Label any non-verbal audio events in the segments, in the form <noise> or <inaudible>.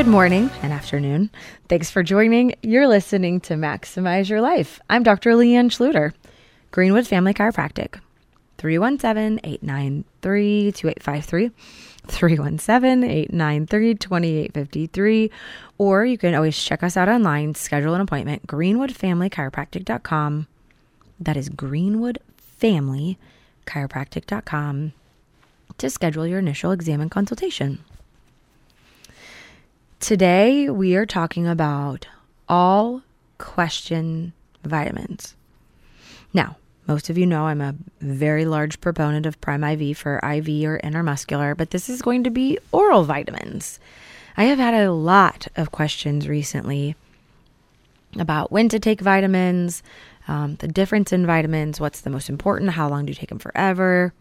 Good morning and afternoon. Thanks for joining. You're listening to Maximize Your Life. I'm Dr. Leanne Schluter, Greenwood Family Chiropractic. 317 893 2853. 317 893 2853. Or you can always check us out online, schedule an appointment, greenwoodfamilychiropractic.com. That is greenwoodfamilychiropractic.com to schedule your initial exam and consultation. Today, we are talking about all question vitamins. Now, most of you know I'm a very large proponent of Prime IV for IV or intramuscular, but this is going to be oral vitamins. I have had a lot of questions recently about when to take vitamins, um, the difference in vitamins, what's the most important, how long do you take them forever.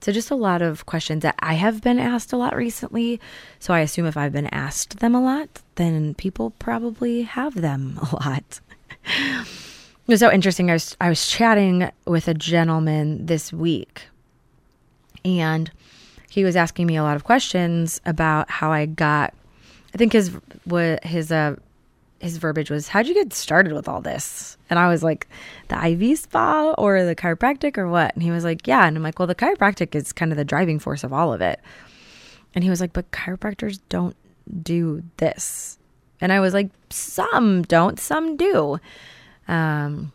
So, just a lot of questions that I have been asked a lot recently. So, I assume if I've been asked them a lot, then people probably have them <laughs> a lot. it was so interesting. I was, I was chatting with a gentleman this week, and he was asking me a lot of questions about how I got. I think his his uh his verbiage was, "How'd you get started with all this?" And I was like, "The IV spa or the chiropractic or what?" And he was like, "Yeah." And I'm like, "Well, the chiropractic is kind of the driving force of all of it." And he was like, "But chiropractors don't do this." And I was like, "Some don't, some do." Um,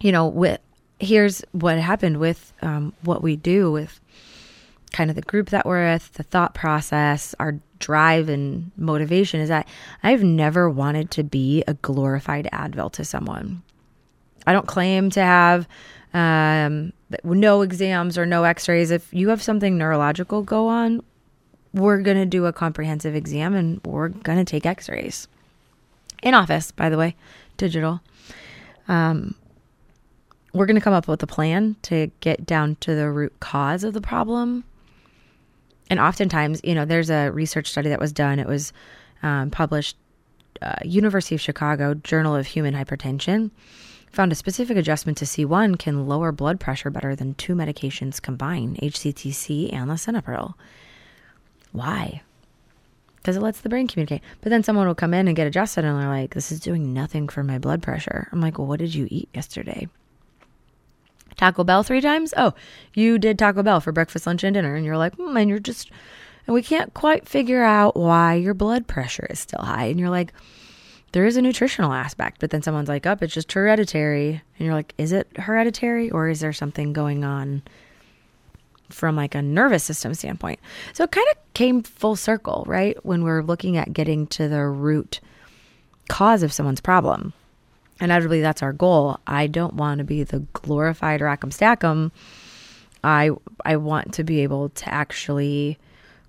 you know, with here's what happened with um, what we do with kind of the group that we're with, the thought process, our drive and motivation is that I've never wanted to be a glorified Advil to someone. I don't claim to have um, no exams or no x rays. If you have something neurological go on, we're going to do a comprehensive exam and we're going to take x rays. In office, by the way, digital. Um, we're going to come up with a plan to get down to the root cause of the problem and oftentimes, you know, there's a research study that was done. It was um, published, uh, University of Chicago Journal of Human Hypertension, found a specific adjustment to C1 can lower blood pressure better than two medications combined, HCTZ and lisinopril. Why? Because it lets the brain communicate. But then someone will come in and get adjusted, and they're like, "This is doing nothing for my blood pressure." I'm like, "Well, what did you eat yesterday?" Taco Bell three times? Oh, you did Taco Bell for breakfast, lunch, and dinner. And you're like, hmm, and you're just, and we can't quite figure out why your blood pressure is still high. And you're like, there is a nutritional aspect. But then someone's like, up, oh, it's just hereditary. And you're like, is it hereditary or is there something going on from like a nervous system standpoint? So it kind of came full circle, right? When we're looking at getting to the root cause of someone's problem. Inevitably, that's our goal. I don't want to be the glorified rack'em stack'em. I I want to be able to actually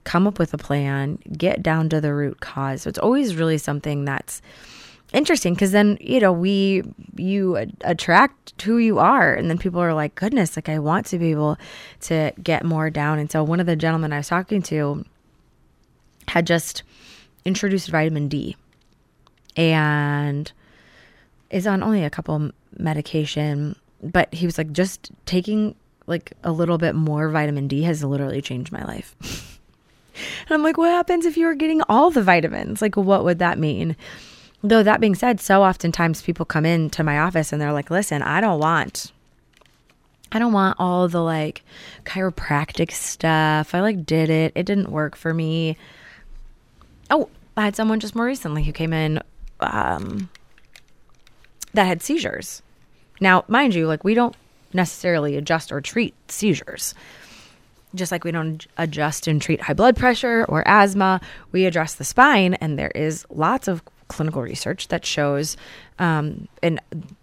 come up with a plan, get down to the root cause. So it's always really something that's interesting because then you know we you attract who you are and then people are like goodness like i want to be able to get more down and so one of the gentlemen i was talking to had just introduced vitamin d and is on only a couple medication, but he was like, just taking like a little bit more vitamin D has literally changed my life. <laughs> and I'm like, what happens if you were getting all the vitamins? Like, what would that mean? Though that being said, so oftentimes people come in to my office and they're like, listen, I don't want I don't want all the like chiropractic stuff. I like did it. It didn't work for me. Oh, I had someone just more recently who came in um, that had seizures. Now, mind you, like we don't necessarily adjust or treat seizures. Just like we don't adjust and treat high blood pressure or asthma, we address the spine, and there is lots of clinical research that shows, um,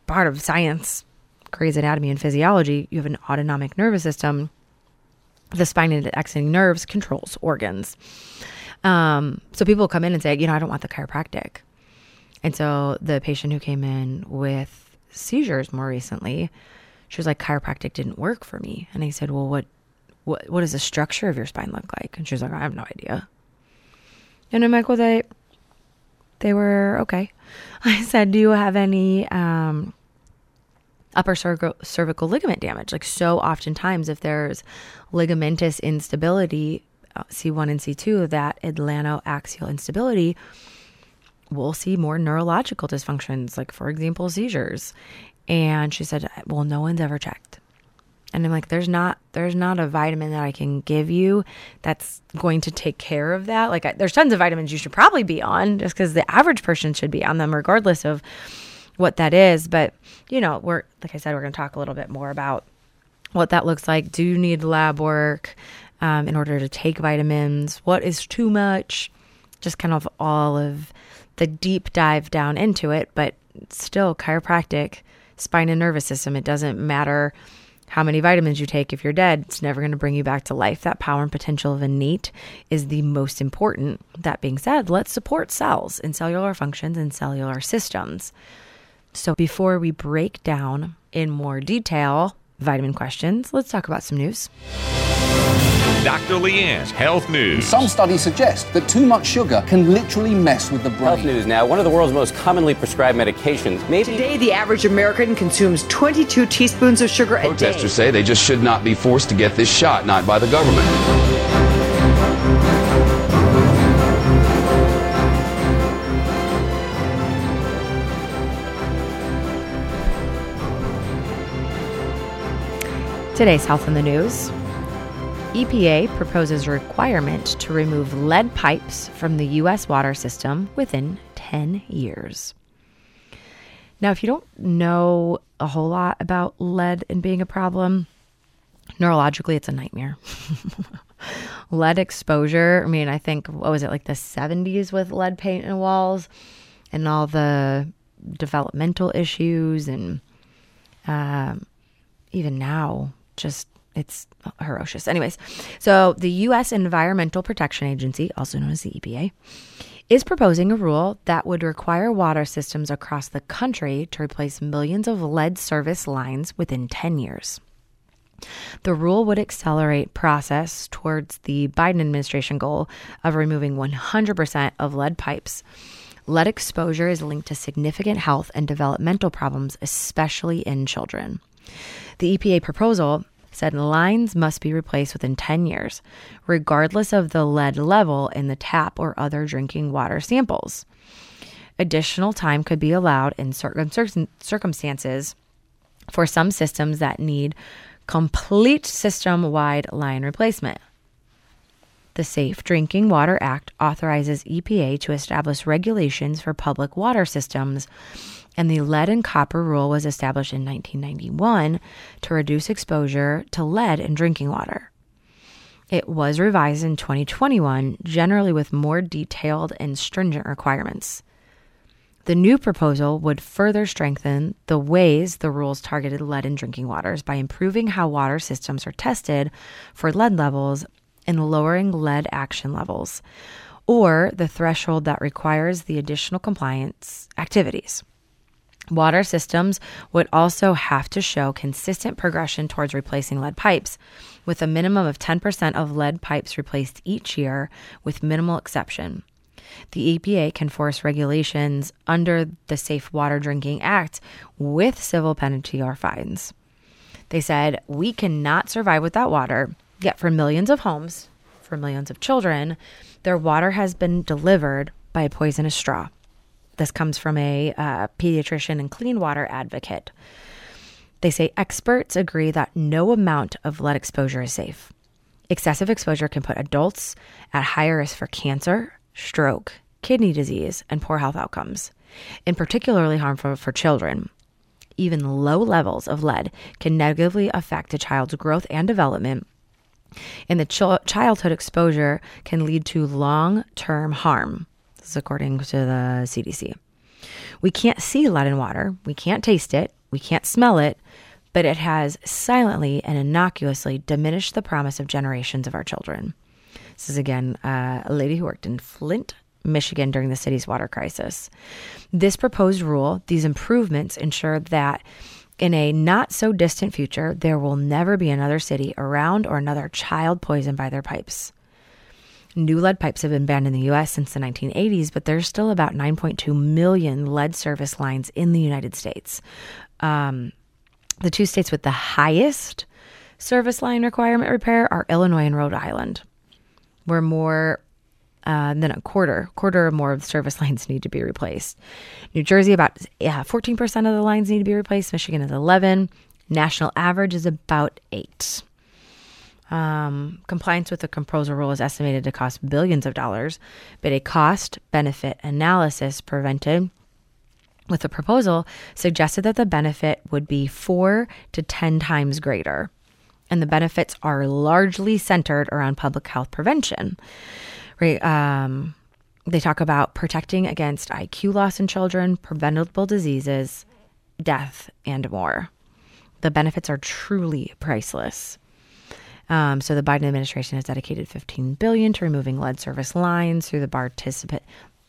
part of science, Gray's Anatomy and Physiology, you have an autonomic nervous system. The spine and the exiting nerves controls organs. Um, so people come in and say, you know, I don't want the chiropractic. And so the patient who came in with seizures more recently, she was like, chiropractic didn't work for me. And I said, well, what, what, what does the structure of your spine look like? And she was like, I have no idea. And I'm like, well, they, they were okay. <laughs> I said, do you have any, um, upper cervical, cervical ligament damage. Like so oftentimes if there's ligamentous instability, uh, C1 and C2, that atlantoaxial instability, we'll see more neurological dysfunctions, like for example, seizures. And she said, well, no one's ever checked. And I'm like, there's not, there's not a vitamin that I can give you that's going to take care of that. Like, I, there's tons of vitamins you should probably be on, just because the average person should be on them, regardless of what that is. But you know, we're like I said, we're going to talk a little bit more about what that looks like. Do you need lab work um, in order to take vitamins? What is too much? Just kind of all of the deep dive down into it, but still chiropractic, spine and nervous system. It doesn't matter how many vitamins you take if you're dead. It's never going to bring you back to life. That power and potential of innate is the most important. That being said, let's support cells and cellular functions and cellular systems. So before we break down in more detail vitamin questions, let's talk about some news. Dr. Leanne's Health News. Some studies suggest that too much sugar can literally mess with the brain. Health news now. One of the world's most commonly prescribed medications. Maybe Today, the average American consumes 22 teaspoons of sugar a day. Protesters say they just should not be forced to get this shot, not by the government. Today's health in the news. EPA proposes a requirement to remove lead pipes from the U.S. water system within 10 years. Now, if you don't know a whole lot about lead and being a problem, neurologically, it's a nightmare. <laughs> lead exposure, I mean, I think, what was it, like the 70s with lead paint in walls and all the developmental issues and um, even now, just it's ferocious. Anyways, so the U.S. Environmental Protection Agency, also known as the EPA, is proposing a rule that would require water systems across the country to replace millions of lead service lines within 10 years. The rule would accelerate process towards the Biden administration goal of removing 100% of lead pipes. Lead exposure is linked to significant health and developmental problems, especially in children. The EPA proposal said lines must be replaced within 10 years, regardless of the lead level in the tap or other drinking water samples. Additional time could be allowed in certain circumstances for some systems that need complete system wide line replacement. The Safe Drinking Water Act authorizes EPA to establish regulations for public water systems, and the lead and copper rule was established in 1991 to reduce exposure to lead in drinking water. It was revised in 2021, generally with more detailed and stringent requirements. The new proposal would further strengthen the ways the rules targeted lead in drinking waters by improving how water systems are tested for lead levels and lowering lead action levels, or the threshold that requires the additional compliance activities. Water systems would also have to show consistent progression towards replacing lead pipes, with a minimum of 10% of lead pipes replaced each year, with minimal exception. The EPA can force regulations under the Safe Water Drinking Act with civil penalty or fines. They said, We cannot survive without water, yet, for millions of homes, for millions of children, their water has been delivered by a poisonous straw. This comes from a uh, pediatrician and clean water advocate. They say experts agree that no amount of lead exposure is safe. Excessive exposure can put adults at higher risk for cancer, stroke, kidney disease, and poor health outcomes, and particularly harmful for children. Even low levels of lead can negatively affect a child's growth and development, and the chil- childhood exposure can lead to long term harm. This is according to the CDC. We can't see lead in water, we can't taste it, we can't smell it, but it has silently and innocuously diminished the promise of generations of our children. This is again uh, a lady who worked in Flint, Michigan during the city's water crisis. This proposed rule, these improvements ensure that in a not so distant future, there will never be another city around or another child poisoned by their pipes. New lead pipes have been banned in the US since the 1980s, but there's still about 9.2 million lead service lines in the United States. Um, the two states with the highest service line requirement repair are Illinois and Rhode Island, where more uh, than a quarter, quarter or more of the service <laughs> lines need to be replaced. New Jersey, about yeah, 14% of the lines need to be replaced. Michigan is 11. National average is about eight. Um, compliance with the Composer rule is estimated to cost billions of dollars, but a cost benefit analysis prevented with the proposal suggested that the benefit would be four to 10 times greater. And the benefits are largely centered around public health prevention. Right? Um, they talk about protecting against IQ loss in children, preventable diseases, death, and more. The benefits are truly priceless. Um, so the Biden administration has dedicated 15 billion to removing lead service lines through the participant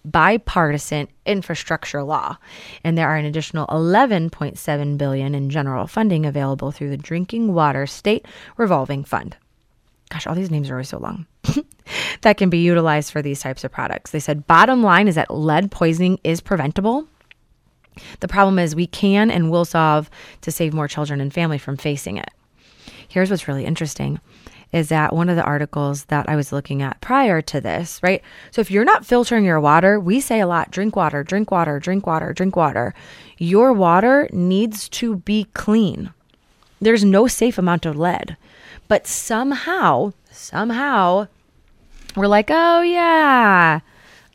bipartisan infrastructure law, and there are an additional 11.7 billion in general funding available through the Drinking Water State Revolving Fund. Gosh, all these names are always so long. <laughs> that can be utilized for these types of products. They said bottom line is that lead poisoning is preventable. The problem is we can and will solve to save more children and family from facing it. Here's what's really interesting is that one of the articles that I was looking at prior to this, right? So if you're not filtering your water, we say a lot drink water, drink water, drink water, drink water. Your water needs to be clean. There's no safe amount of lead. But somehow, somehow, we're like, oh yeah.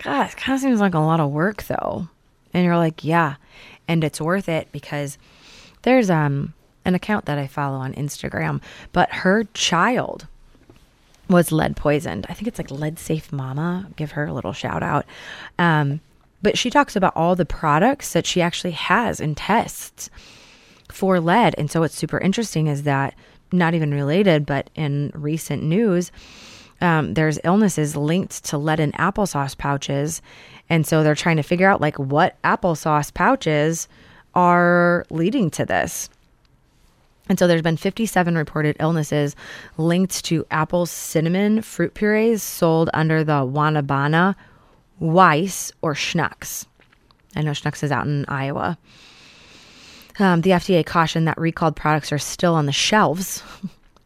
God, it kind of seems like a lot of work though. And you're like, yeah. And it's worth it because there's um an account that I follow on Instagram, but her child was lead poisoned. I think it's like Lead Safe Mama. Give her a little shout out. Um, but she talks about all the products that she actually has in tests for lead. And so what's super interesting is that not even related, but in recent news, um, there's illnesses linked to lead in applesauce pouches. And so they're trying to figure out like what applesauce pouches are leading to this. And so there's been 57 reported illnesses linked to apple cinnamon fruit purees sold under the Wanabana, Weis, or Schnucks. I know Schnucks is out in Iowa. Um, the FDA cautioned that recalled products are still on the shelves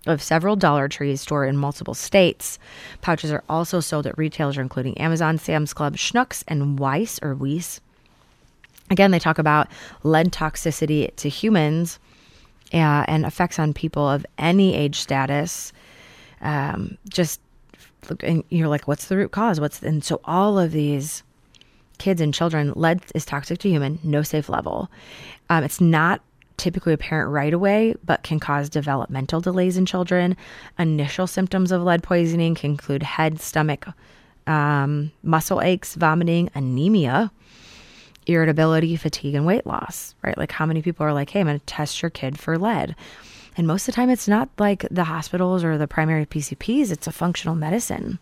of several Dollar Trees stored in multiple states. Pouches are also sold at retailers including Amazon, Sam's Club, Schnucks, and Weis or Weis. Again, they talk about lead toxicity to humans uh, and effects on people of any age status. Um, just look, and you're like, what's the root cause? What's and so all of these kids and children, lead is toxic to human, no safe level. Um, it's not typically apparent right away, but can cause developmental delays in children. Initial symptoms of lead poisoning can include head, stomach, um, muscle aches, vomiting, anemia, irritability, fatigue, and weight loss, right? Like, how many people are like, hey, I'm going to test your kid for lead? And most of the time, it's not like the hospitals or the primary PCPs, it's a functional medicine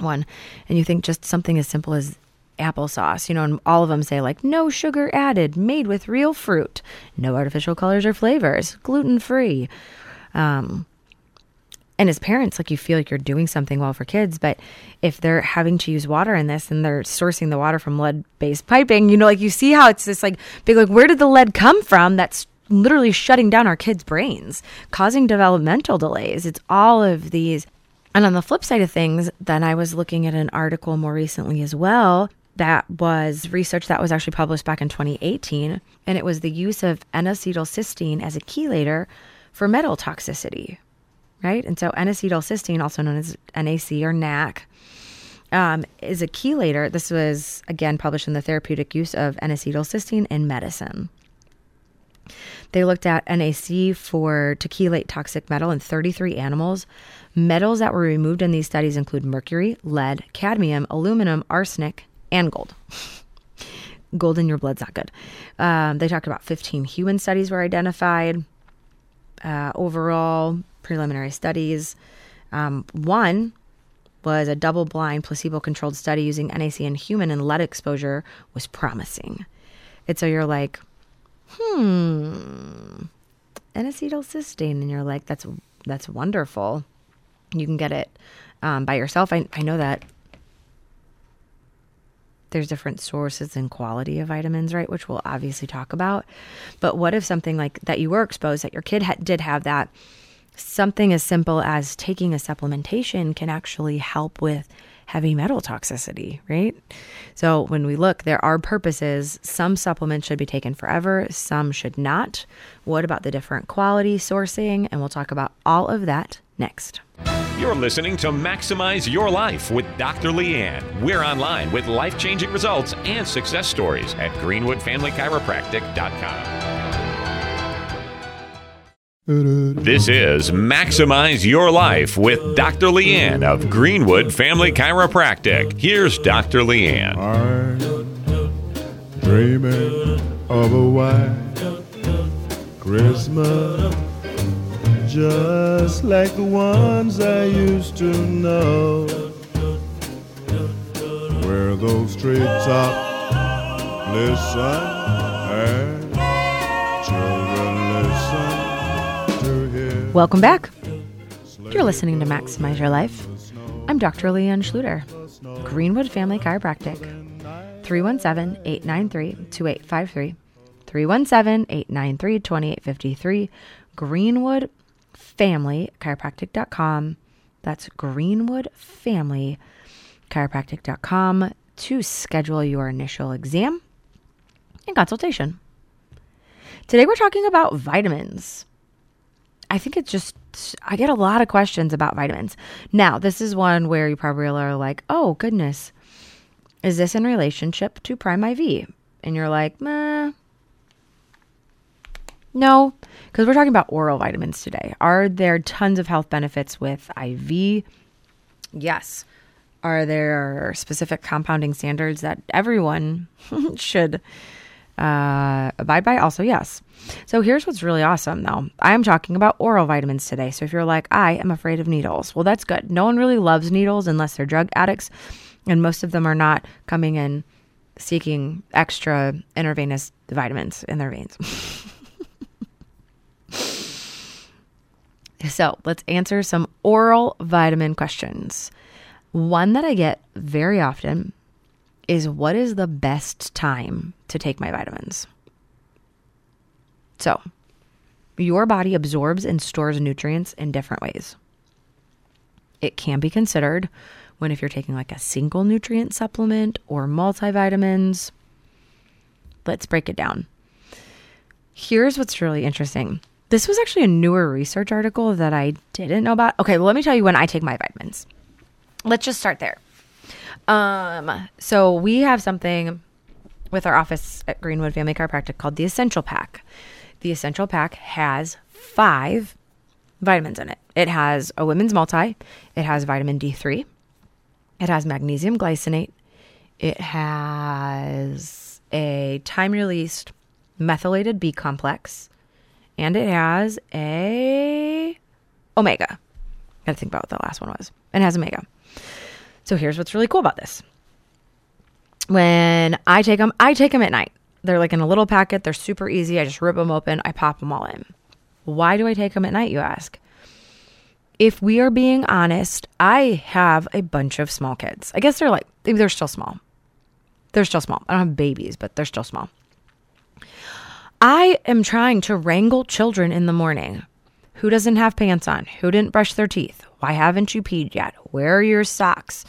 one. And you think just something as simple as applesauce, you know, and all of them say, like, no sugar added, made with real fruit, no artificial colors or flavors, gluten free. Um, and as parents, like you feel like you're doing something well for kids, but if they're having to use water in this and they're sourcing the water from lead based piping, you know, like you see how it's this like big, like, where did the lead come from? That's literally shutting down our kids' brains, causing developmental delays. It's all of these. And on the flip side of things, then I was looking at an article more recently as well that was research that was actually published back in 2018, and it was the use of N-acetylcysteine as a chelator for metal toxicity, right? And so N-acetylcysteine, also known as NAC or NAC, um, is a chelator. This was again published in the therapeutic use of N-acetylcysteine in medicine. They looked at NAC for to chelate toxic metal in 33 animals. Metals that were removed in these studies include mercury, lead, cadmium, aluminum, arsenic, and gold. <laughs> gold in your blood's not good. Um, they talked about 15 human studies were identified. Uh, overall, preliminary studies. Um, one was a double blind placebo controlled study using NAC in human and lead exposure was promising. And so you're like, hmm, N-acetylcysteine, and you're like, that's that's wonderful. You can get it um, by yourself. I I know that there's different sources and quality of vitamins, right? Which we'll obviously talk about. But what if something like that you were exposed, that your kid ha- did have that, something as simple as taking a supplementation can actually help with heavy metal toxicity, right? So when we look, there are purposes. Some supplements should be taken forever, some should not. What about the different quality sourcing? And we'll talk about all of that next. You're listening to Maximize Your Life with Dr. Leanne. We're online with life changing results and success stories at greenwoodfamilychiropractic.com. This is Maximize Your Life with Dr. Leanne of Greenwood Family Chiropractic. Here's Dr. Leanne. I'm dreaming of a white Christmas, just like the ones I used to know, where those treetops listen Welcome back. You're listening to Maximize Your Life. I'm Dr. Leanne Schluter, Greenwood Family Chiropractic. 317 893 2853. 317 893 2853. Greenwood Family Chiropractic.com. That's Greenwood Chiropractic.com to schedule your initial exam and consultation. Today we're talking about vitamins. I think it's just, I get a lot of questions about vitamins. Now, this is one where you probably are like, oh, goodness, is this in relationship to Prime IV? And you're like, meh. No, because we're talking about oral vitamins today. Are there tons of health benefits with IV? Yes. Are there specific compounding standards that everyone <laughs> should uh, abide by? Also, yes. So here's what's really awesome though. I am talking about oral vitamins today. So if you're like, I am afraid of needles, well, that's good. No one really loves needles unless they're drug addicts, and most of them are not coming in seeking extra intravenous vitamins in their veins. <laughs> so let's answer some oral vitamin questions. One that I get very often is what is the best time to take my vitamins? So, your body absorbs and stores nutrients in different ways. It can be considered when if you're taking like a single nutrient supplement or multivitamins. Let's break it down. Here's what's really interesting. This was actually a newer research article that I didn't know about. Okay, well, let me tell you when I take my vitamins. Let's just start there. Um, so we have something with our office at Greenwood Family Chiropractic called the Essential Pack. The Essential Pack has five vitamins in it. It has a women's multi, it has vitamin D3, it has magnesium glycinate, it has a time released methylated B complex, and it has a omega. Gotta think about what the last one was. It has omega. So here's what's really cool about this. When I take them, I take them at night. They're like in a little packet. They're super easy. I just rip them open. I pop them all in. Why do I take them at night, you ask? If we are being honest, I have a bunch of small kids. I guess they're like, they're still small. They're still small. I don't have babies, but they're still small. I am trying to wrangle children in the morning. Who doesn't have pants on? Who didn't brush their teeth? Why haven't you peed yet? Where are your socks?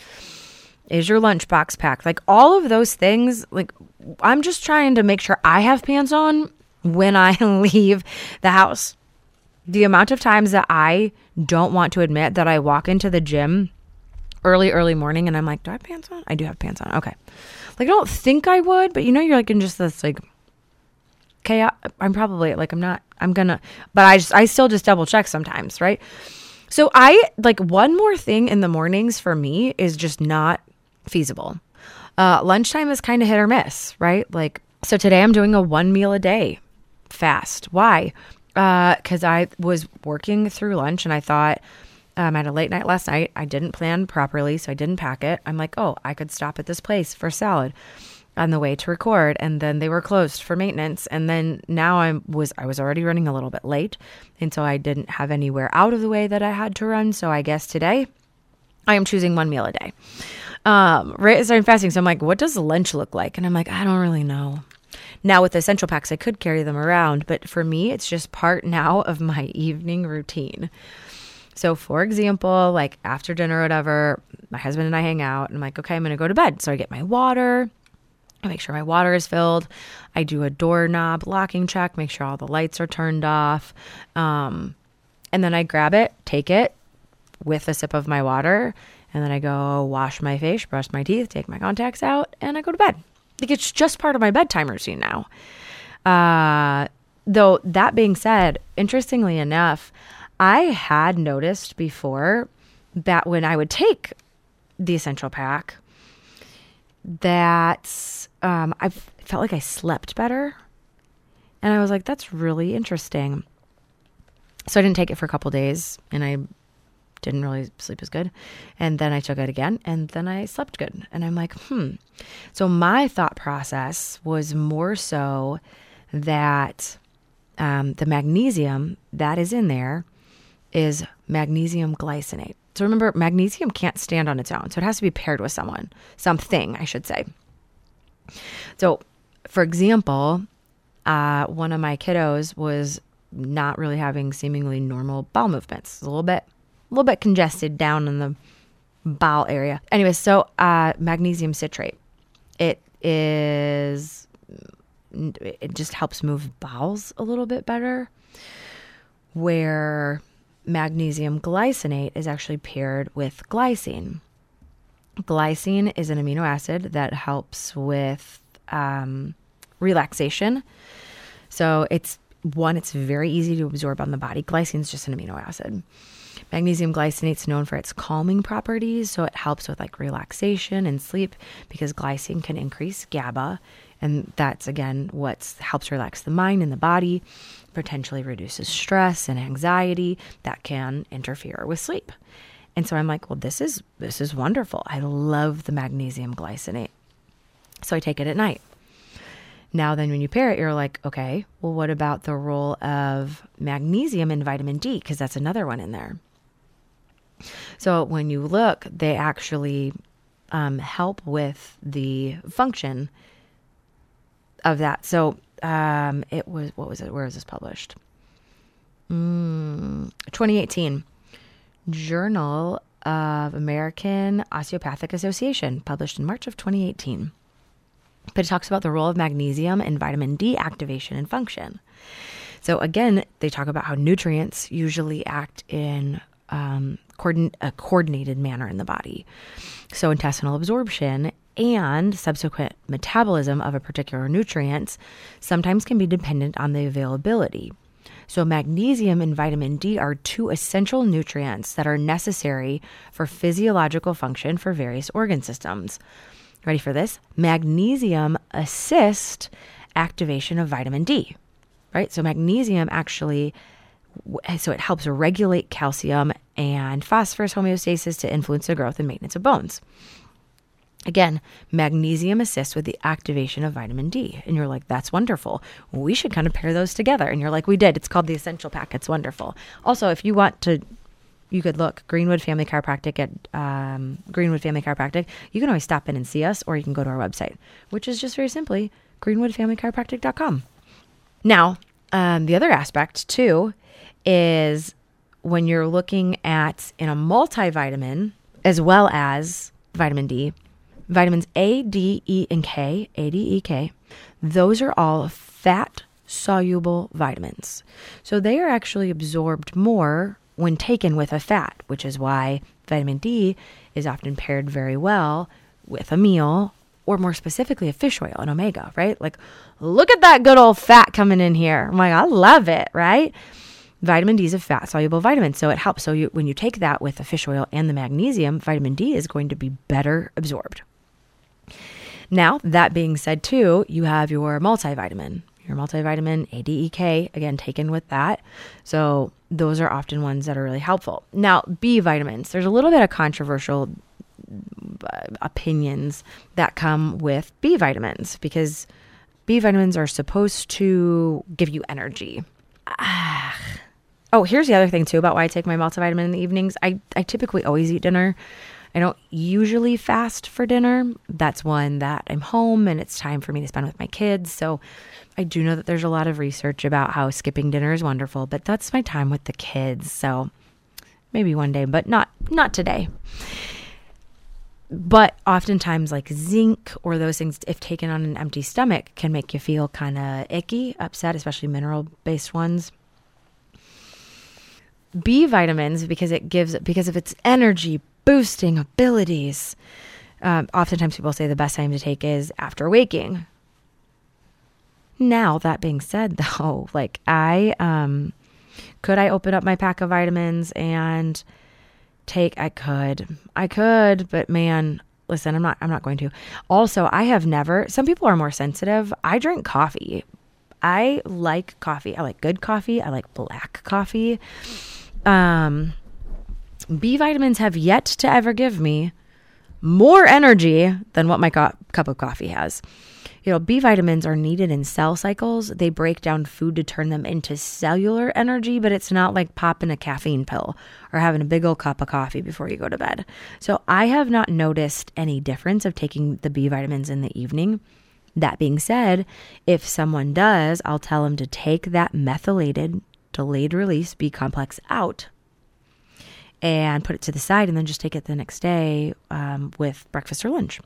Is your lunchbox packed? Like all of those things, like I'm just trying to make sure I have pants on when I <laughs> leave the house. The amount of times that I don't want to admit that I walk into the gym early, early morning, and I'm like, do I have pants on? I do have pants on. Okay. Like, I don't think I would, but you know, you're like in just this, like, I, I'm probably like, I'm not, I'm gonna, but I just, I still just double check sometimes, right? So I like one more thing in the mornings for me is just not feasible. Uh, lunchtime is kind of hit or miss, right? Like, so today I'm doing a one meal a day fast. Why? Because I was working through lunch and I thought, um, I had a late night last night. I didn't plan properly, so I didn't pack it. I'm like, oh, I could stop at this place for salad on the way to record, and then they were closed for maintenance. And then now I was I was already running a little bit late, and so I didn't have anywhere out of the way that I had to run. So I guess today I am choosing one meal a day. Um, right as I'm fasting, so I'm like, what does lunch look like? And I'm like, I don't really know. Now with the essential packs, I could carry them around, but for me, it's just part now of my evening routine. So, for example, like after dinner or whatever, my husband and I hang out, and I'm like, okay, I'm going to go to bed. So I get my water. I make sure my water is filled. I do a doorknob locking check, make sure all the lights are turned off. Um, and then I grab it, take it with a sip of my water, and then I go wash my face, brush my teeth, take my contacts out, and I go to bed. Like it's just part of my bedtime routine now. Uh, though that being said, interestingly enough, I had noticed before that when I would take the essential pack, that um, I felt like I slept better. And I was like, that's really interesting. So I didn't take it for a couple days and I didn't really sleep as good. And then I took it again and then I slept good. And I'm like, hmm. So my thought process was more so that um, the magnesium that is in there is magnesium glycinate. So remember, magnesium can't stand on its own. So it has to be paired with someone, something, I should say. So, for example, uh, one of my kiddos was not really having seemingly normal bowel movements. A little bit, a little bit congested down in the bowel area. Anyway, so uh, magnesium citrate. It is. It just helps move bowels a little bit better. Where magnesium glycinate is actually paired with glycine. Glycine is an amino acid that helps with um, relaxation. So it's one, it's very easy to absorb on the body. Glycine is just an amino acid. Magnesium glycinate is known for its calming properties, so it helps with like relaxation and sleep because glycine can increase GABA, and that's again what helps relax the mind and the body, potentially reduces stress and anxiety that can interfere with sleep. And so I'm like, well, this is this is wonderful. I love the magnesium glycinate. So I take it at night. Now, then, when you pair it, you're like, okay, well, what about the role of magnesium and vitamin D? Because that's another one in there. So when you look, they actually um, help with the function of that. So um, it was, what was it? Where was this published? Mm, 2018 Journal of American Osteopathic Association, published in March of 2018 but it talks about the role of magnesium and vitamin D activation and function. So again, they talk about how nutrients usually act in um, coordin- a coordinated manner in the body. So intestinal absorption and subsequent metabolism of a particular nutrient sometimes can be dependent on the availability. So, magnesium and vitamin D are two essential nutrients that are necessary for physiological function for various organ systems. Ready for this? Magnesium assists activation of vitamin D, right? So magnesium actually so it helps regulate calcium and phosphorus homeostasis to influence the growth and maintenance of bones. Again, magnesium assists with the activation of vitamin D. And you're like, that's wonderful. We should kind of pair those together. And you're like, we did. It's called the Essential Pack. It's wonderful. Also, if you want to you could look Greenwood Family Chiropractic at um, Greenwood Family Chiropractic. You can always stop in and see us, or you can go to our website, which is just very simply greenwoodfamilychiropractic.com. Now, um, the other aspect too is when you're looking at in a multivitamin as well as vitamin D, vitamins A, D, E, and K, A, D, E, K, those are all fat soluble vitamins. So they are actually absorbed more when taken with a fat, which is why vitamin D is often paired very well with a meal or more specifically a fish oil and omega, right? Like, look at that good old fat coming in here. I'm like, I love it, right? Vitamin D is a fat soluble vitamin, so it helps. So you, when you take that with the fish oil and the magnesium, vitamin D is going to be better absorbed. Now, that being said, too, you have your multivitamin, your multivitamin ADEK, again, taken with that. So those are often ones that are really helpful. Now, B vitamins, there's a little bit of controversial uh, opinions that come with B vitamins because B vitamins are supposed to give you energy. Ah. Oh, here's the other thing too about why I take my multivitamin in the evenings. I, I typically always eat dinner. I don't usually fast for dinner. That's one that I'm home and it's time for me to spend with my kids. So I do know that there's a lot of research about how skipping dinner is wonderful, but that's my time with the kids. So maybe one day, but not not today. But oftentimes, like zinc or those things, if taken on an empty stomach, can make you feel kind of icky, upset, especially mineral based ones. B vitamins, because it gives, because of its energy boosting abilities. Um, oftentimes, people say the best time to take is after waking. Now, that being said, <laughs> though, like I, um, could I open up my pack of vitamins and take I could. I could, but man, listen, I'm not I'm not going to. Also, I have never some people are more sensitive. I drink coffee. I like coffee. I like good coffee. I like black coffee. Um B vitamins have yet to ever give me more energy than what my co- cup of coffee has. You know, B vitamins are needed in cell cycles. They break down food to turn them into cellular energy, but it's not like popping a caffeine pill or having a big old cup of coffee before you go to bed. So I have not noticed any difference of taking the B vitamins in the evening. That being said, if someone does, I'll tell them to take that methylated delayed release B complex out and put it to the side and then just take it the next day um, with breakfast or lunch.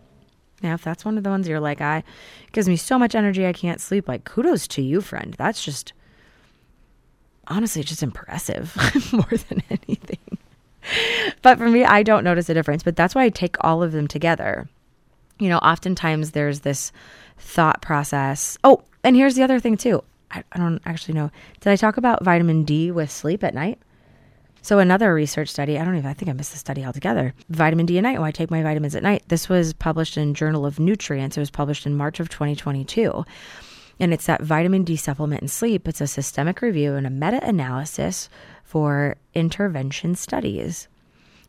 Now, if that's one of the ones you're like, I it gives me so much energy I can't sleep, like kudos to you, friend. That's just honestly just impressive <laughs> more than anything. But for me, I don't notice a difference. But that's why I take all of them together. You know, oftentimes there's this thought process. Oh, and here's the other thing too. I, I don't actually know. Did I talk about vitamin D with sleep at night? So another research study, I don't even I think I missed the study altogether. Vitamin D at night, why I take my vitamins at night. This was published in Journal of Nutrients. It was published in March of 2022. And it's that vitamin D supplement and sleep. It's a systemic review and a meta-analysis for intervention studies.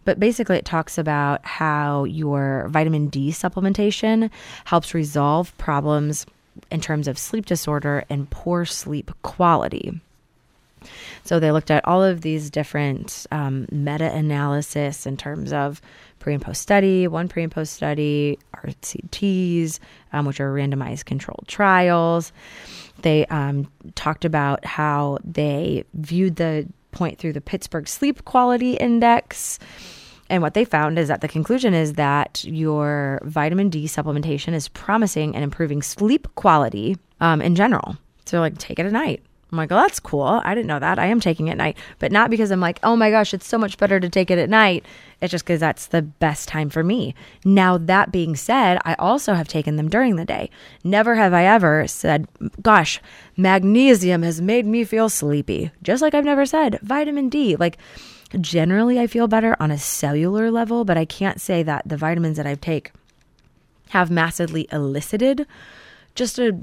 But basically, it talks about how your vitamin D supplementation helps resolve problems in terms of sleep disorder and poor sleep quality. So they looked at all of these different um, meta analysis in terms of pre and post study, one pre and post study, RCTs, um, which are randomized controlled trials. They um, talked about how they viewed the point through the Pittsburgh Sleep Quality Index. And what they found is that the conclusion is that your vitamin D supplementation is promising and improving sleep quality um, in general. So, like, take it at night. I'm like, oh, that's cool. I didn't know that. I am taking it at night, but not because I'm like, oh my gosh, it's so much better to take it at night. It's just because that's the best time for me. Now, that being said, I also have taken them during the day. Never have I ever said, gosh, magnesium has made me feel sleepy. Just like I've never said vitamin D. Like, generally, I feel better on a cellular level, but I can't say that the vitamins that I take have massively elicited just a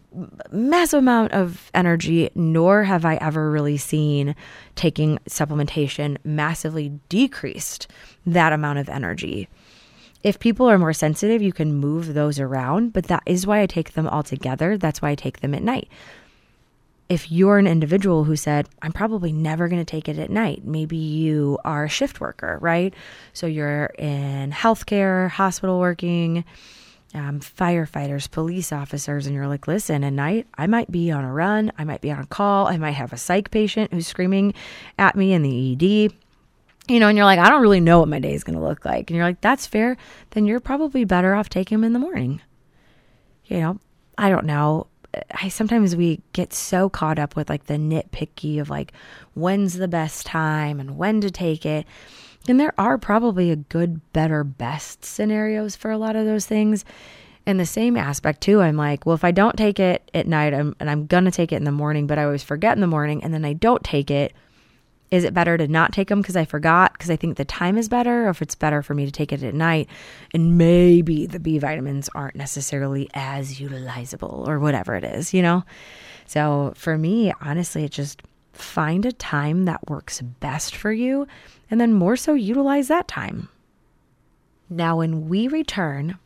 massive amount of energy, nor have I ever really seen taking supplementation massively decreased that amount of energy. If people are more sensitive, you can move those around, but that is why I take them all together. That's why I take them at night. If you're an individual who said, I'm probably never going to take it at night, maybe you are a shift worker, right? So you're in healthcare, hospital working, um, firefighters, police officers, and you're like, listen, at night, I might be on a run, I might be on a call, I might have a psych patient who's screaming at me in the ED. You know, and you're like, I don't really know what my day is going to look like. And you're like, that's fair. Then you're probably better off taking them in the morning. You know, I don't know. I sometimes we get so caught up with like the nitpicky of like when's the best time and when to take it. And there are probably a good, better, best scenarios for a lot of those things. And the same aspect too, I'm like, well, if I don't take it at night, I'm, and I'm gonna take it in the morning, but I always forget in the morning, and then I don't take it. Is it better to not take them because I forgot because I think the time is better, or if it's better for me to take it at night, and maybe the B vitamins aren't necessarily as utilizable or whatever it is, you know? So for me, honestly, it just find a time that works best for you, and then more so utilize that time. Now, when we return,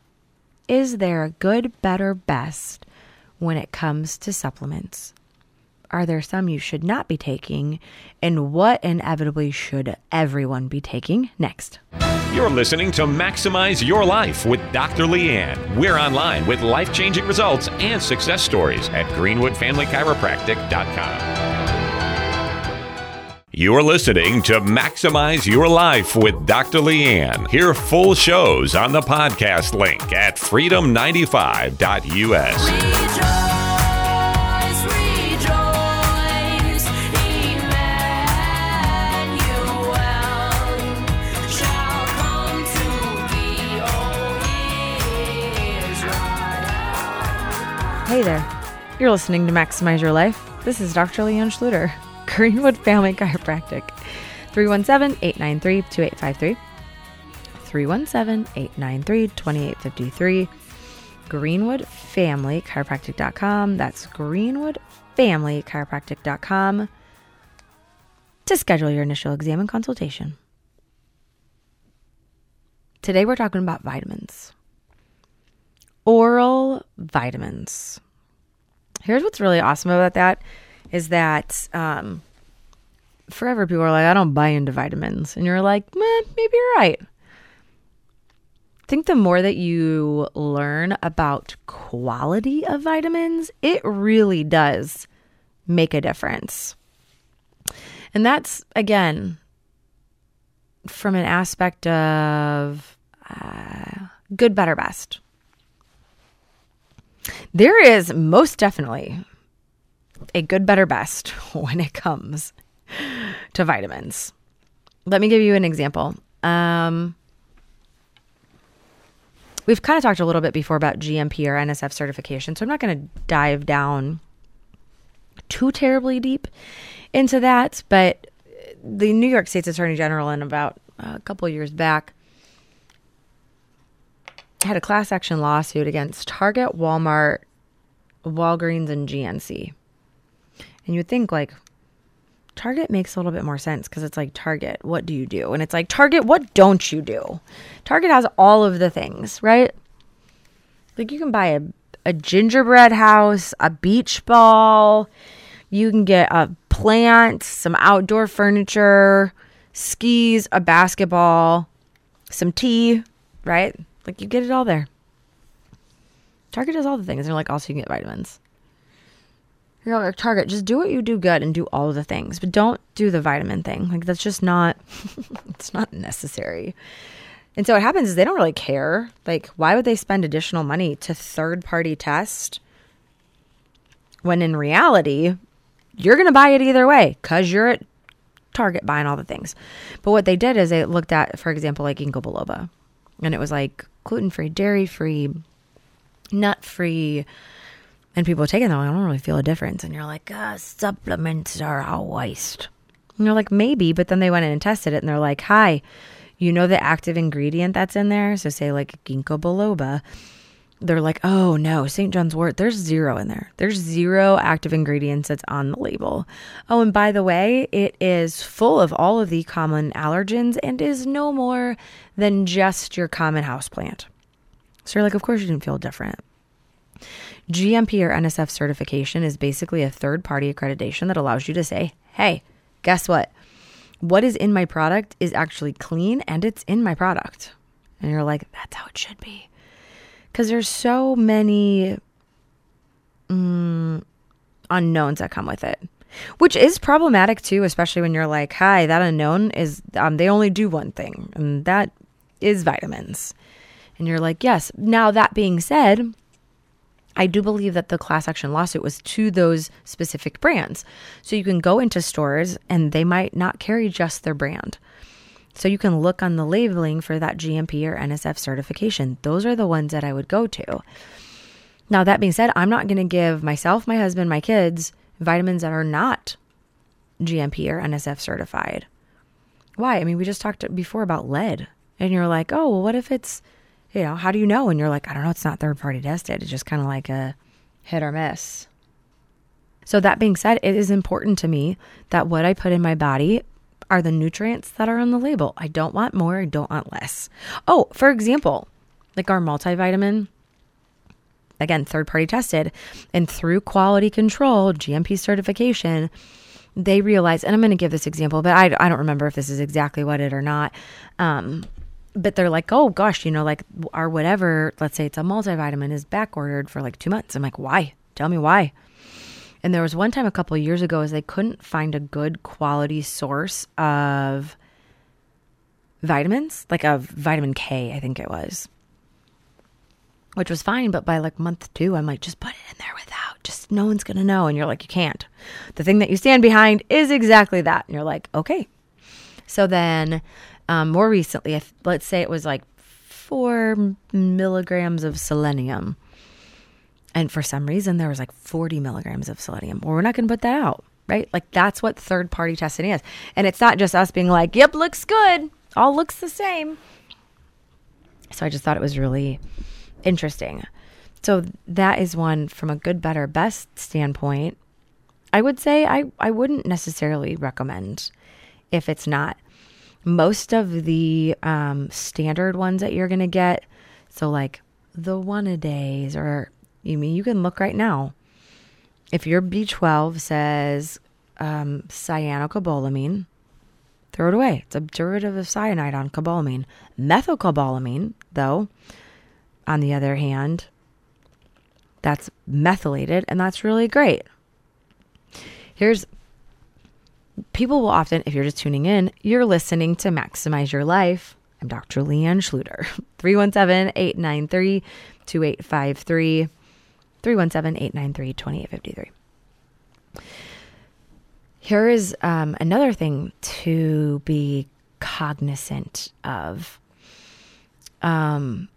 is there a good, better, best when it comes to supplements? Are there some you should not be taking? And what inevitably should everyone be taking next? You're listening to Maximize Your Life with Dr. Leanne. We're online with life changing results and success stories at greenwoodfamilychiropractic.com. You're listening to Maximize Your Life with Dr. Leanne. Hear full shows on the podcast link at freedom95.us. Rejoice, rejoice, Emmanuel shall come to thee, O Israel. Hey there. You're listening to Maximize Your Life. This is Dr. Leanne Schluter, <laughs> Greenwood Family Chiropractic. 317 893 2853. 317 893 2853. GreenwoodFamilyChiropractic.com. That's GreenwoodFamilyChiropractic.com to schedule your initial exam and consultation. Today we're talking about vitamins. Oral vitamins. Here's what's really awesome about that is that um, forever people are like, I don't buy into vitamins. And you're like, maybe you're right. I think the more that you learn about quality of vitamins, it really does make a difference. And that's, again, from an aspect of uh, good, better, best. There is most definitely a good, better, best <laughs> when it comes to vitamins. Let me give you an example. Um, we've kind of talked a little bit before about GMP or NSF certification, so I'm not going to dive down too terribly deep into that. But the New York State's Attorney General, in about a couple years back, had a class action lawsuit against Target, Walmart, Walgreens, and GNC. And you'd think, like, Target makes a little bit more sense because it's like, Target, what do you do? And it's like, Target, what don't you do? Target has all of the things, right? Like, you can buy a, a gingerbread house, a beach ball, you can get uh, a plant, some outdoor furniture, skis, a basketball, some tea, right? Like, you get it all there. Target does all the things. And they're like, also, you can get vitamins. You're like, Target, just do what you do good and do all the things, but don't do the vitamin thing. Like, that's just not, <laughs> it's not necessary. And so what happens is they don't really care. Like, why would they spend additional money to third party test when in reality, you're going to buy it either way because you're at Target buying all the things. But what they did is they looked at, for example, like ginkgo biloba, and it was like gluten free, dairy free, nut free. And people are taking them, I don't really feel a difference. And you're like, ah, supplements are a waste. And you're like, maybe, but then they went in and tested it and they're like, hi, you know the active ingredient that's in there? So say like ginkgo biloba. They're like, oh no, St. John's wort, there's zero in there. There's zero active ingredients that's on the label. Oh, and by the way, it is full of all of the common allergens and is no more than just your common houseplant. So you're like, of course you didn't feel different. GMP or NSF certification is basically a third party accreditation that allows you to say, hey, guess what? What is in my product is actually clean and it's in my product. And you're like, that's how it should be. Because there's so many mm, unknowns that come with it, which is problematic too, especially when you're like, hi, that unknown is, um, they only do one thing, and that is vitamins. And you're like, yes. Now, that being said, I do believe that the class action lawsuit was to those specific brands. So you can go into stores and they might not carry just their brand. So you can look on the labeling for that GMP or NSF certification. Those are the ones that I would go to. Now, that being said, I'm not going to give myself, my husband, my kids vitamins that are not GMP or NSF certified. Why? I mean, we just talked before about lead, and you're like, oh, well, what if it's, you know, how do you know? And you're like, I don't know, it's not third party tested. It's just kind of like a hit or miss. So, that being said, it is important to me that what I put in my body are the nutrients that are on the label. I don't want more, I don't want less. Oh, for example, like our multivitamin, again, third party tested, and through quality control, GMP certification, they realize, and I'm going to give this example, but I, I don't remember if this is exactly what it or not. Um, but they're like, oh gosh, you know, like our whatever, let's say it's a multivitamin is back ordered for like two months. I'm like, why? Tell me why. And there was one time a couple years ago is they couldn't find a good quality source of vitamins, like of vitamin K, I think it was. Which was fine, but by like month two, I'm like, just put it in there without. Just no one's gonna know. And you're like, you can't. The thing that you stand behind is exactly that. And you're like, okay. So then, um, more recently, if, let's say it was like four milligrams of selenium. And for some reason, there was like 40 milligrams of selenium. Well, we're not going to put that out, right? Like that's what third party testing is. And it's not just us being like, yep, looks good. All looks the same. So I just thought it was really interesting. So that is one from a good, better, best standpoint. I would say I, I wouldn't necessarily recommend if it's not. Most of the um, standard ones that you're going to get, so like the one a days, or you mean you can look right now. If your B12 says um, cyanocobalamin, throw it away. It's a derivative of cyanide on cobalamin. Methylcobalamin, though, on the other hand, that's methylated and that's really great. Here's people will often, if you're just tuning in, you're listening to Maximize Your Life. I'm Dr. Leanne Schluter. <laughs> 317 893 2853. 317 893 2853. Here is um, another thing to be cognizant of. Um,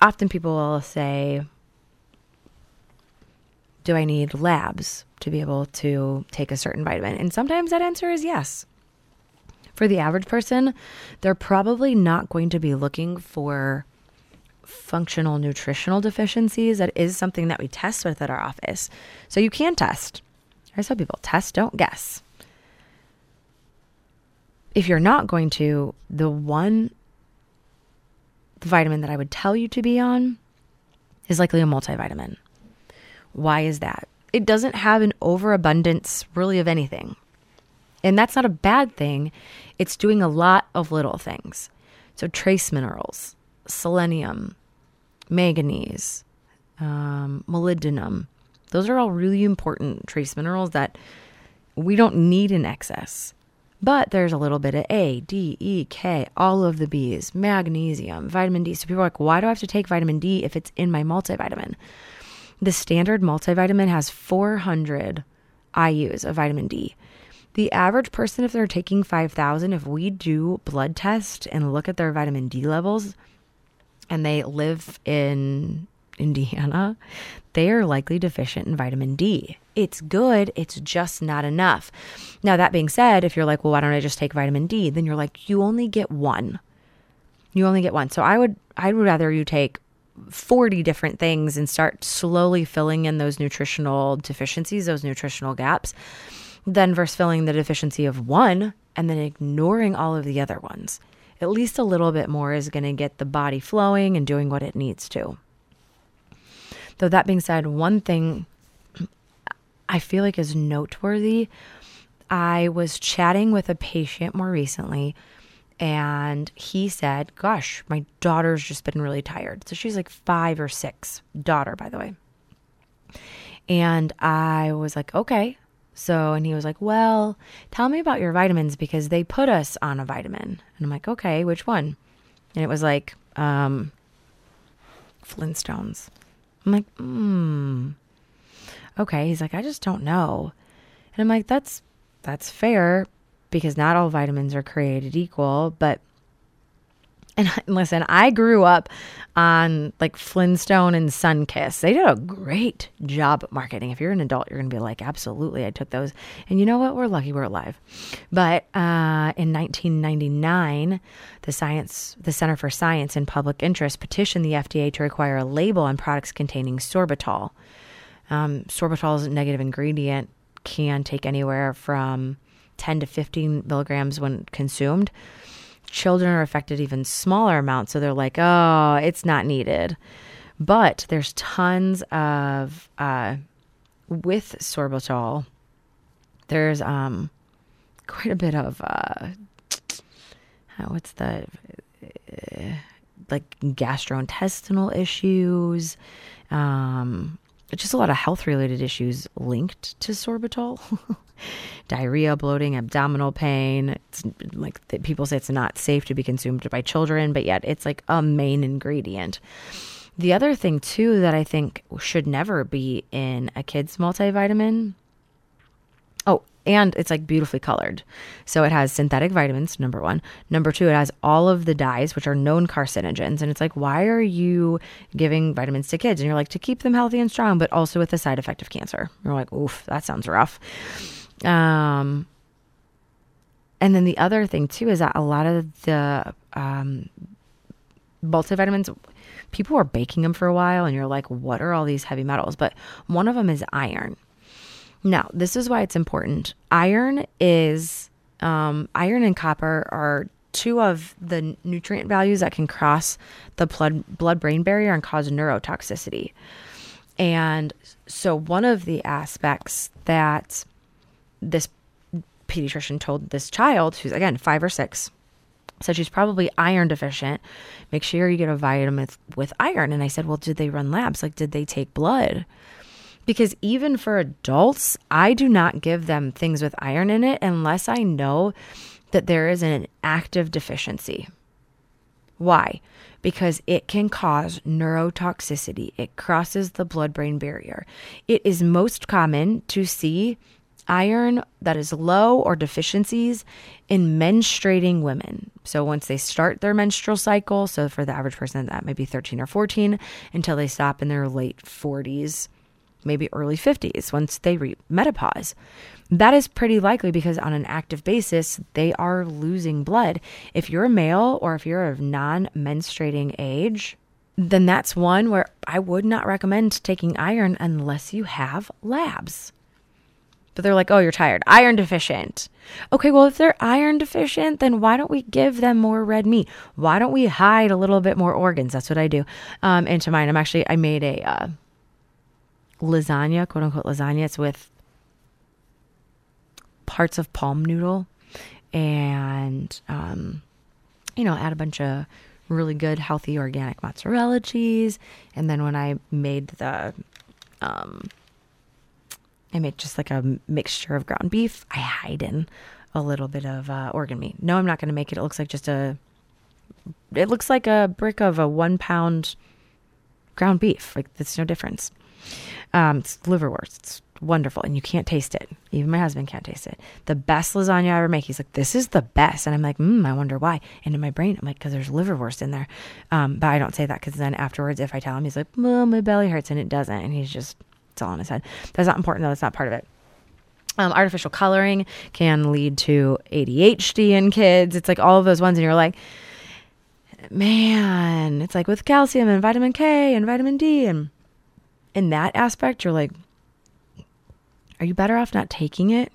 often people will say, Do I need labs to be able to take a certain vitamin? And sometimes that answer is yes. For the average person, they're probably not going to be looking for functional nutritional deficiencies. That is something that we test with at our office. So you can test. I tell people test, don't guess. If you're not going to, the one vitamin that I would tell you to be on is likely a multivitamin. Why is that? It doesn't have an overabundance really of anything. And that's not a bad thing. It's doing a lot of little things. So, trace minerals, selenium, manganese, um, molybdenum, those are all really important trace minerals that we don't need in excess. But there's a little bit of A, D, E, K, all of the B's, magnesium, vitamin D. So people are like, why do I have to take vitamin D if it's in my multivitamin? The standard multivitamin has 400 IUs of vitamin D. The average person, if they're taking 5,000, if we do blood test and look at their vitamin D levels and they live in Indiana, they are likely deficient in vitamin D. It's good, it's just not enough. Now, that being said, if you're like, well, why don't I just take vitamin D? Then you're like, you only get one. You only get one. So I would I would rather you take 40 different things and start slowly filling in those nutritional deficiencies, those nutritional gaps, then versus filling the deficiency of one and then ignoring all of the other ones. At least a little bit more is going to get the body flowing and doing what it needs to. Though that being said, one thing <clears throat> I feel like is noteworthy, I was chatting with a patient more recently and he said, Gosh, my daughter's just been really tired. So she's like five or six, daughter, by the way. And I was like, Okay. So, and he was like, Well, tell me about your vitamins because they put us on a vitamin. And I'm like, Okay, which one? And it was like, um, Flintstones. I'm like, hmm. Okay. He's like, I just don't know. And I'm like, that's that's fair. Because not all vitamins are created equal, but and <laughs> listen, I grew up on like Flintstone and Sunkist. They did a great job marketing. If you're an adult, you're going to be like, absolutely, I took those. And you know what? We're lucky we're alive. But uh, in 1999, the science, the Center for Science and Public Interest petitioned the FDA to require a label on products containing sorbitol. Um, a negative ingredient can take anywhere from 10 to 15 milligrams when consumed. Children are affected even smaller amounts so they're like oh it's not needed. But there's tons of uh, with sorbitol there's um quite a bit of uh what's the uh, like gastrointestinal issues um just a lot of health related issues linked to sorbitol. <laughs> Diarrhea bloating abdominal pain. It's like that people say it's not safe to be consumed by children but yet it's like a main ingredient. The other thing too that i think should never be in a kid's multivitamin and it's like beautifully colored. So it has synthetic vitamins, number one. Number two, it has all of the dyes, which are known carcinogens. And it's like, why are you giving vitamins to kids? And you're like, to keep them healthy and strong, but also with the side effect of cancer. You're like, oof, that sounds rough. Um, and then the other thing too is that a lot of the um, multivitamins, people were baking them for a while, and you're like, what are all these heavy metals? But one of them is iron. Now, this is why it's important. Iron is um, iron and copper are two of the nutrient values that can cross the blood blood brain barrier and cause neurotoxicity. And so one of the aspects that this pediatrician told this child, who's again five or six, said she's probably iron deficient. Make sure you get a vitamin with, with iron. And I said, Well, did they run labs? Like, did they take blood? Because even for adults, I do not give them things with iron in it unless I know that there is an active deficiency. Why? Because it can cause neurotoxicity. It crosses the blood brain barrier. It is most common to see iron that is low or deficiencies in menstruating women. So once they start their menstrual cycle, so for the average person, that might be 13 or 14, until they stop in their late 40s, maybe early 50s, once they reach menopause. That is pretty likely because on an active basis, they are losing blood. If you're a male or if you're of non menstruating age, then that's one where I would not recommend taking iron unless you have labs. But they're like, oh, you're tired, iron deficient. Okay, well, if they're iron deficient, then why don't we give them more red meat? Why don't we hide a little bit more organs? That's what I do um, into mine. I'm actually, I made a uh, lasagna, quote unquote lasagna. It's with hearts of palm noodle and, um, you know, add a bunch of really good, healthy, organic mozzarella cheese. And then when I made the, um, I made just like a mixture of ground beef, I hide in a little bit of uh, organ meat. No, I'm not going to make it. It looks like just a, it looks like a brick of a one pound ground beef. Like, there's no difference. Um, it's liverwurst. It's wonderful, and you can't taste it. Even my husband can't taste it. The best lasagna I ever make. He's like, "This is the best," and I'm like, "Hmm, I wonder why." And in my brain, I'm like, "Cause there's liverwurst in there." Um, but I don't say that because then afterwards, if I tell him, he's like, "Well, my belly hurts," and it doesn't, and he's just it's all in his head. That's not important though. That's not part of it. Um, artificial coloring can lead to ADHD in kids. It's like all of those ones, and you're like, man, it's like with calcium and vitamin K and vitamin D, and in that aspect, you're like, are you better off not taking it?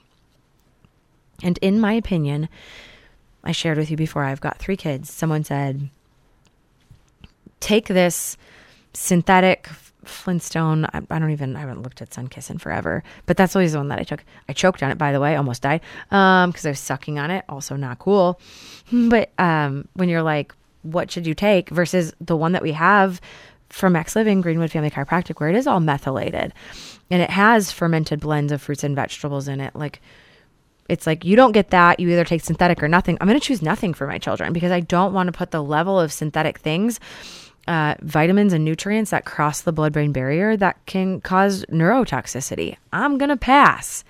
And in my opinion, I shared with you before, I've got three kids. Someone said, take this synthetic Flintstone. I, I don't even, I haven't looked at Sunkist in forever, but that's always the one that I took. I choked on it, by the way, almost died um, because I was sucking on it. Also, not cool. <laughs> But um, when you're like, what should you take versus the one that we have from Max Living, Greenwood Family Chiropractic, where it is all methylated and it has fermented blends of fruits and vegetables in it. Like, it's like you don't get that. You either take synthetic or nothing. I'm going to choose nothing for my children because I don't want to put the level of synthetic things, uh, vitamins and nutrients that cross the blood brain barrier that can cause neurotoxicity. I'm going to pass.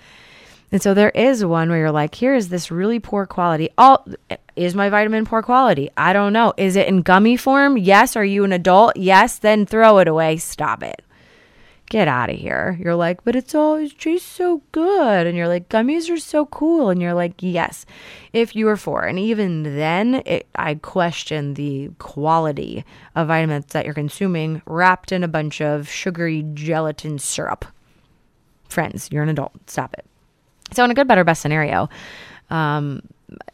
And so there is one where you're like, here is this really poor quality. All is my vitamin poor quality? I don't know. Is it in gummy form? Yes. Are you an adult? Yes. Then throw it away. Stop it. Get out of here. You're like, but it's always tastes so good. And you're like, gummies are so cool. And you're like, yes, if you were four. And even then, it, I question the quality of vitamins that you're consuming wrapped in a bunch of sugary gelatin syrup. Friends, you're an adult. Stop it. So, in a good, better, best scenario, um,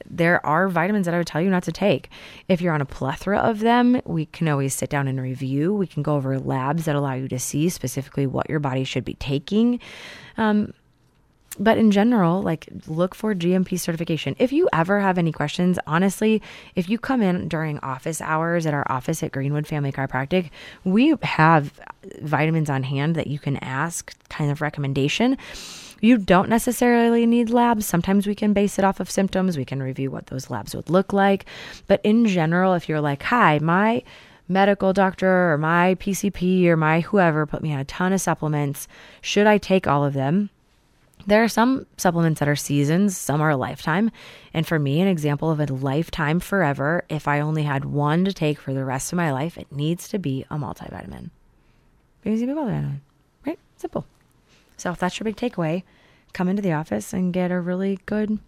there are vitamins that I would tell you not to take. If you're on a plethora of them, we can always sit down and review. We can go over labs that allow you to see specifically what your body should be taking. Um, but in general, like look for GMP certification. If you ever have any questions, honestly, if you come in during office hours at our office at Greenwood Family Chiropractic, we have vitamins on hand that you can ask kind of recommendation. You don't necessarily need labs. Sometimes we can base it off of symptoms. We can review what those labs would look like. But in general, if you're like, hi, my medical doctor or my PCP or my whoever put me on a ton of supplements, should I take all of them? There are some supplements that are seasons, some are a lifetime. And for me, an example of a lifetime forever, if I only had one to take for the rest of my life, it needs to be a multivitamin. It needs to be a multivitamin, right? Simple. So if that's your big takeaway, come into the office and get a really good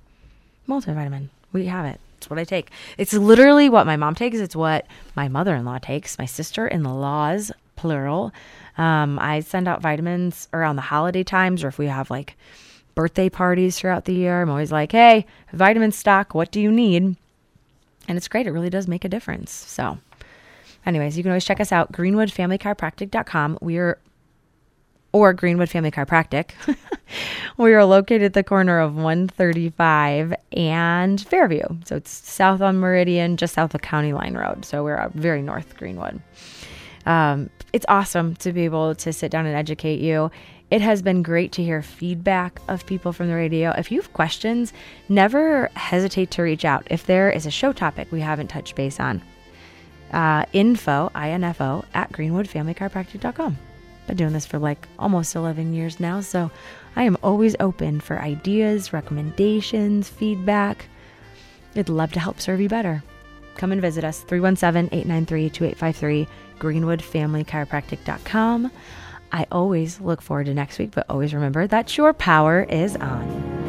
multivitamin. We have it. It's what I take. It's literally what my mom takes. It's what my mother in law takes, my sister in laws, plural. Um, I send out vitamins around the holiday times or if we have like birthday parties throughout the year. I'm always like, hey, vitamin stock, what do you need? And it's great. It really does make a difference. So, anyways, you can always check us out, greenwoodfamilychiropractic.com. We are or Greenwood Family Chiropractic. <laughs> we are located at the corner of 135 and Fairview. So it's south on Meridian, just south of County Line Road. So we're uh, very north Greenwood. Um, it's awesome to be able to sit down and educate you. It has been great to hear feedback of people from the radio. If you have questions, never hesitate to reach out. If there is a show topic we haven't touched base on, uh, info, info, at greenwoodfamilychiropractic.com been doing this for like almost 11 years now, so I am always open for ideas, recommendations, feedback. I'd love to help serve you better. Come and visit us 317 893 2853, greenwoodfamilychiropractic.com. I always look forward to next week, but always remember that your power is on.